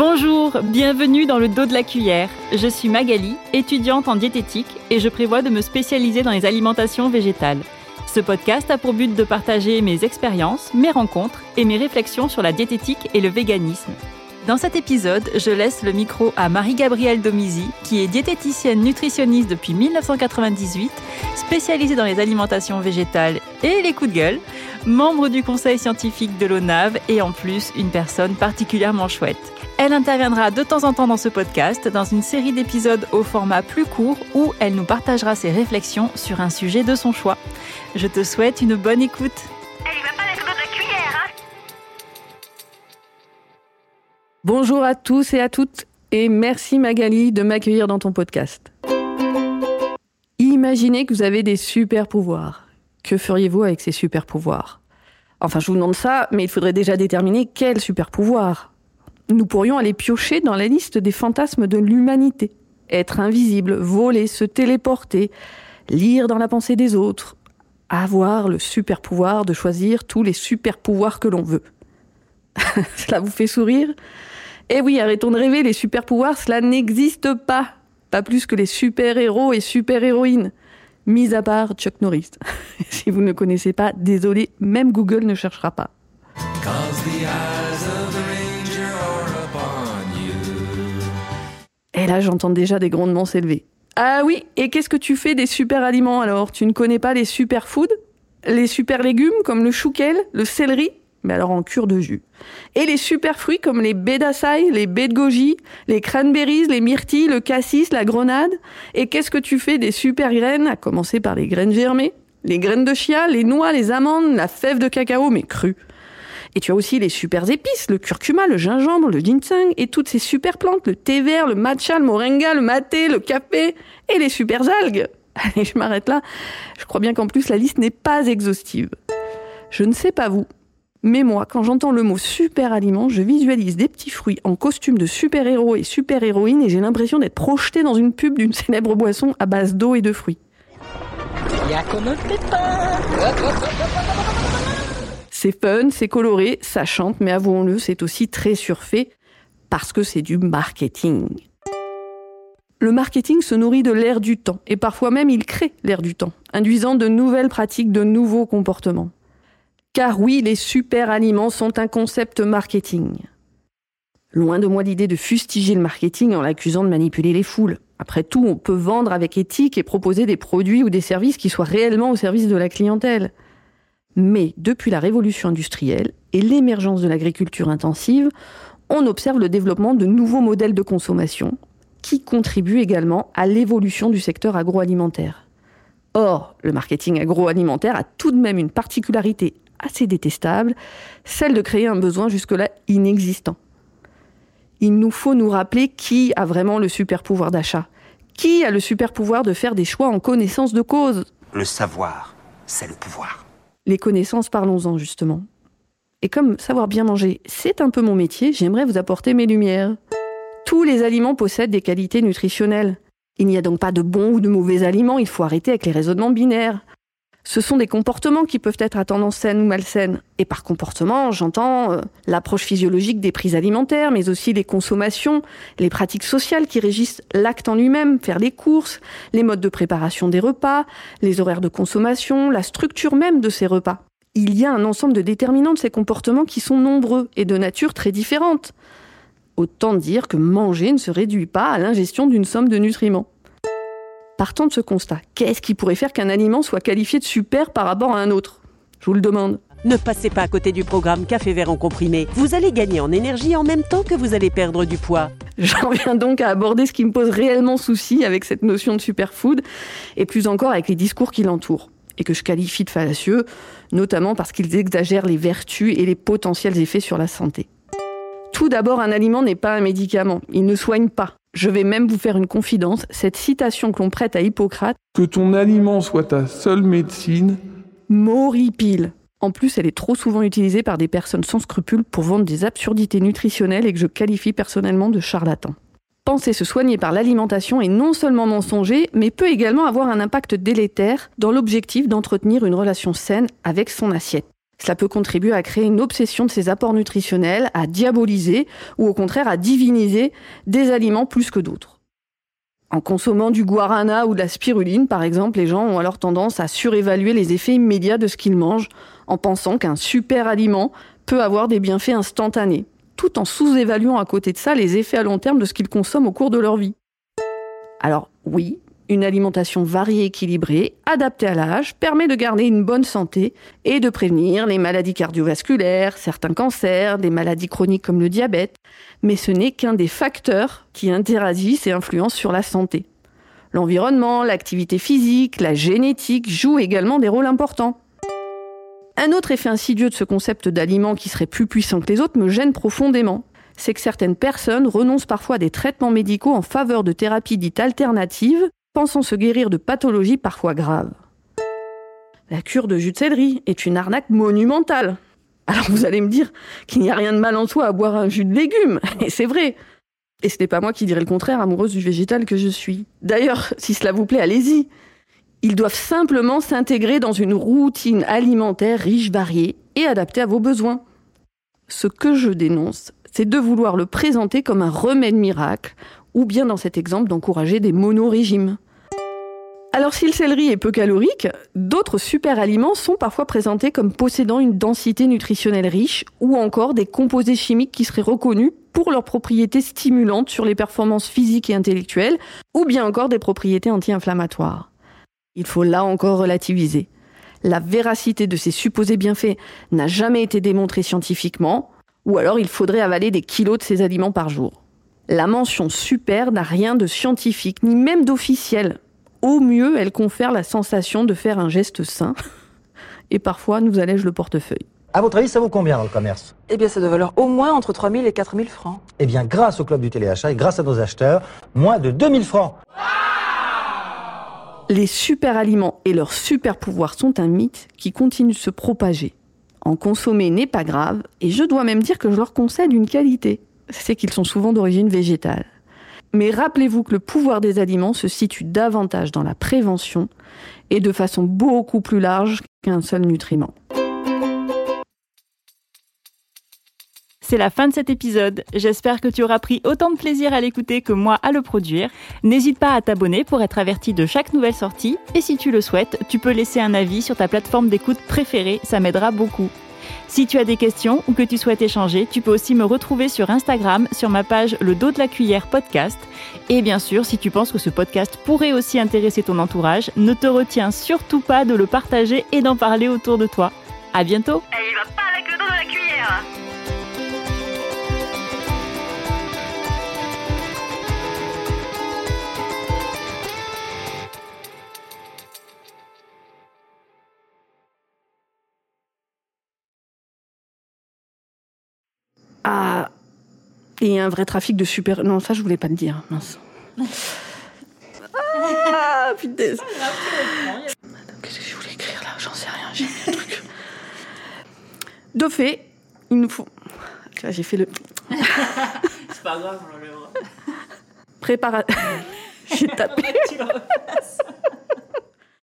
Bonjour, bienvenue dans le dos de la cuillère. Je suis Magali, étudiante en diététique et je prévois de me spécialiser dans les alimentations végétales. Ce podcast a pour but de partager mes expériences, mes rencontres et mes réflexions sur la diététique et le véganisme. Dans cet épisode, je laisse le micro à Marie-Gabrielle Domizy, qui est diététicienne nutritionniste depuis 1998, spécialisée dans les alimentations végétales et les coups de gueule, membre du conseil scientifique de l'ONAV et en plus une personne particulièrement chouette. Elle interviendra de temps en temps dans ce podcast, dans une série d'épisodes au format plus court où elle nous partagera ses réflexions sur un sujet de son choix. Je te souhaite une bonne écoute. Bonjour à tous et à toutes et merci Magali de m'accueillir dans ton podcast. Imaginez que vous avez des super pouvoirs. Que feriez-vous avec ces super pouvoirs? Enfin, je vous demande ça, mais il faudrait déjà déterminer quel super pouvoir nous pourrions aller piocher dans la liste des fantasmes de l'humanité. Être invisible, voler, se téléporter, lire dans la pensée des autres, avoir le super pouvoir de choisir tous les super pouvoirs que l'on veut. cela vous fait sourire? Eh oui, arrêtons de rêver, les super pouvoirs, cela n'existe pas. Pas plus que les super héros et super héroïnes. Mis à part Chuck Norris. si vous ne connaissez pas, désolé, même Google ne cherchera pas. Et là, j'entends déjà des grondements s'élever. Ah oui, et qu'est-ce que tu fais des super aliments alors? Tu ne connais pas les super foods? Les super légumes comme le chouquel, le céleri? Mais alors en cure de jus. Et les super fruits comme les baies d'açaï, les baies de goji, les cranberries, les myrtilles, le cassis, la grenade. Et qu'est-ce que tu fais des super graines, à commencer par les graines germées, les graines de chia, les noix, les amandes, la fève de cacao, mais crue. Et tu as aussi les super épices, le curcuma, le gingembre, le ginseng et toutes ces super plantes, le thé vert, le matcha, le moringa, le maté, le café et les super algues. Allez, je m'arrête là. Je crois bien qu'en plus la liste n'est pas exhaustive. Je ne sais pas vous, mais moi, quand j'entends le mot super aliment, je visualise des petits fruits en costume de super-héros et super-héroïnes et j'ai l'impression d'être projeté dans une pub d'une célèbre boisson à base d'eau et de fruits. C'est fun, c'est coloré, ça chante, mais avouons-le, c'est aussi très surfait parce que c'est du marketing. Le marketing se nourrit de l'air du temps et parfois même il crée l'air du temps, induisant de nouvelles pratiques, de nouveaux comportements. Car oui, les super aliments sont un concept marketing. Loin de moi l'idée de fustiger le marketing en l'accusant de manipuler les foules. Après tout, on peut vendre avec éthique et proposer des produits ou des services qui soient réellement au service de la clientèle. Mais depuis la révolution industrielle et l'émergence de l'agriculture intensive, on observe le développement de nouveaux modèles de consommation qui contribuent également à l'évolution du secteur agroalimentaire. Or, le marketing agroalimentaire a tout de même une particularité assez détestable, celle de créer un besoin jusque-là inexistant. Il nous faut nous rappeler qui a vraiment le super pouvoir d'achat, qui a le super pouvoir de faire des choix en connaissance de cause? Le savoir, c'est le pouvoir. Les connaissances, parlons-en justement. Et comme savoir bien manger, c'est un peu mon métier, j'aimerais vous apporter mes lumières. Tous les aliments possèdent des qualités nutritionnelles. Il n'y a donc pas de bons ou de mauvais aliments, il faut arrêter avec les raisonnements binaires. Ce sont des comportements qui peuvent être à tendance saine ou malsaine. Et par comportement, j'entends euh, l'approche physiologique des prises alimentaires, mais aussi les consommations, les pratiques sociales qui régissent l'acte en lui-même, faire les courses, les modes de préparation des repas, les horaires de consommation, la structure même de ces repas. Il y a un ensemble de déterminants de ces comportements qui sont nombreux et de nature très différente. Autant dire que manger ne se réduit pas à l'ingestion d'une somme de nutriments. Partant de ce constat, qu'est-ce qui pourrait faire qu'un aliment soit qualifié de super par rapport à un autre? Je vous le demande. Ne passez pas à côté du programme Café Vert en comprimé. Vous allez gagner en énergie en même temps que vous allez perdre du poids. J'en viens donc à aborder ce qui me pose réellement souci avec cette notion de superfood, et plus encore avec les discours qui l'entourent, et que je qualifie de fallacieux, notamment parce qu'ils exagèrent les vertus et les potentiels effets sur la santé. Tout d'abord, un aliment n'est pas un médicament, il ne soigne pas. Je vais même vous faire une confidence, cette citation que l'on prête à Hippocrate Que ton aliment soit ta seule médecine m'horripile. En plus, elle est trop souvent utilisée par des personnes sans scrupules pour vendre des absurdités nutritionnelles et que je qualifie personnellement de charlatans. Penser se soigner par l'alimentation est non seulement mensonger, mais peut également avoir un impact délétère dans l'objectif d'entretenir une relation saine avec son assiette. Cela peut contribuer à créer une obsession de ces apports nutritionnels, à diaboliser ou au contraire à diviniser des aliments plus que d'autres. En consommant du guarana ou de la spiruline, par exemple, les gens ont alors tendance à surévaluer les effets immédiats de ce qu'ils mangent en pensant qu'un super aliment peut avoir des bienfaits instantanés, tout en sous-évaluant à côté de ça les effets à long terme de ce qu'ils consomment au cours de leur vie. Alors oui, une alimentation variée, équilibrée, adaptée à l'âge, permet de garder une bonne santé et de prévenir les maladies cardiovasculaires, certains cancers, des maladies chroniques comme le diabète, mais ce n'est qu'un des facteurs qui interagissent et influencent sur la santé. L'environnement, l'activité physique, la génétique jouent également des rôles importants. Un autre effet insidieux de ce concept d'aliment qui serait plus puissant que les autres me gêne profondément. C'est que certaines personnes renoncent parfois à des traitements médicaux en faveur de thérapies dites alternatives pensant se guérir de pathologies parfois graves. La cure de jus de céleri est une arnaque monumentale. Alors vous allez me dire qu'il n'y a rien de mal en soi à boire un jus de légumes, et c'est vrai. Et ce n'est pas moi qui dirais le contraire, amoureuse du végétal que je suis. D'ailleurs, si cela vous plaît, allez-y. Ils doivent simplement s'intégrer dans une routine alimentaire riche, variée et adaptée à vos besoins. Ce que je dénonce, c'est de vouloir le présenter comme un remède miracle ou bien dans cet exemple d'encourager des monorégimes. Alors si le céleri est peu calorique, d'autres super aliments sont parfois présentés comme possédant une densité nutritionnelle riche ou encore des composés chimiques qui seraient reconnus pour leurs propriétés stimulantes sur les performances physiques et intellectuelles ou bien encore des propriétés anti-inflammatoires. Il faut là encore relativiser. La véracité de ces supposés bienfaits n'a jamais été démontrée scientifiquement, ou alors il faudrait avaler des kilos de ces aliments par jour. La mention super n'a rien de scientifique, ni même d'officiel. Au mieux, elle confère la sensation de faire un geste sain, et parfois nous allège le portefeuille. À votre avis, ça vaut combien dans le commerce? Eh bien, ça doit valoir au moins entre 3 000 et 4 000 francs. Eh bien, grâce au club du téléachat et grâce à nos acheteurs, moins de 2000 francs. Les super aliments et leurs super pouvoirs sont un mythe qui continue de se propager. En consommer n'est pas grave, et je dois même dire que je leur concède une qualité c'est qu'ils sont souvent d'origine végétale. Mais rappelez-vous que le pouvoir des aliments se situe davantage dans la prévention et de façon beaucoup plus large qu'un seul nutriment. C'est la fin de cet épisode. J'espère que tu auras pris autant de plaisir à l'écouter que moi à le produire. N'hésite pas à t'abonner pour être averti de chaque nouvelle sortie. Et si tu le souhaites, tu peux laisser un avis sur ta plateforme d'écoute préférée, ça m'aidera beaucoup. Si tu as des questions ou que tu souhaites échanger, tu peux aussi me retrouver sur Instagram sur ma page Le dos de la cuillère podcast. Et bien sûr, si tu penses que ce podcast pourrait aussi intéresser ton entourage, ne te retiens surtout pas de le partager et d'en parler autour de toi. À bientôt! Ah, et un vrai trafic de super. Non, ça, je voulais pas te dire. Mince. Ah, putain. Qu'est-ce que je voulais écrire là? J'en sais rien. J'ai mis un truc. De fait, il nous faut. Tu vois, J'ai fait le. C'est pas grave, on l'enlèvera. Prépara. J'ai tapé. le.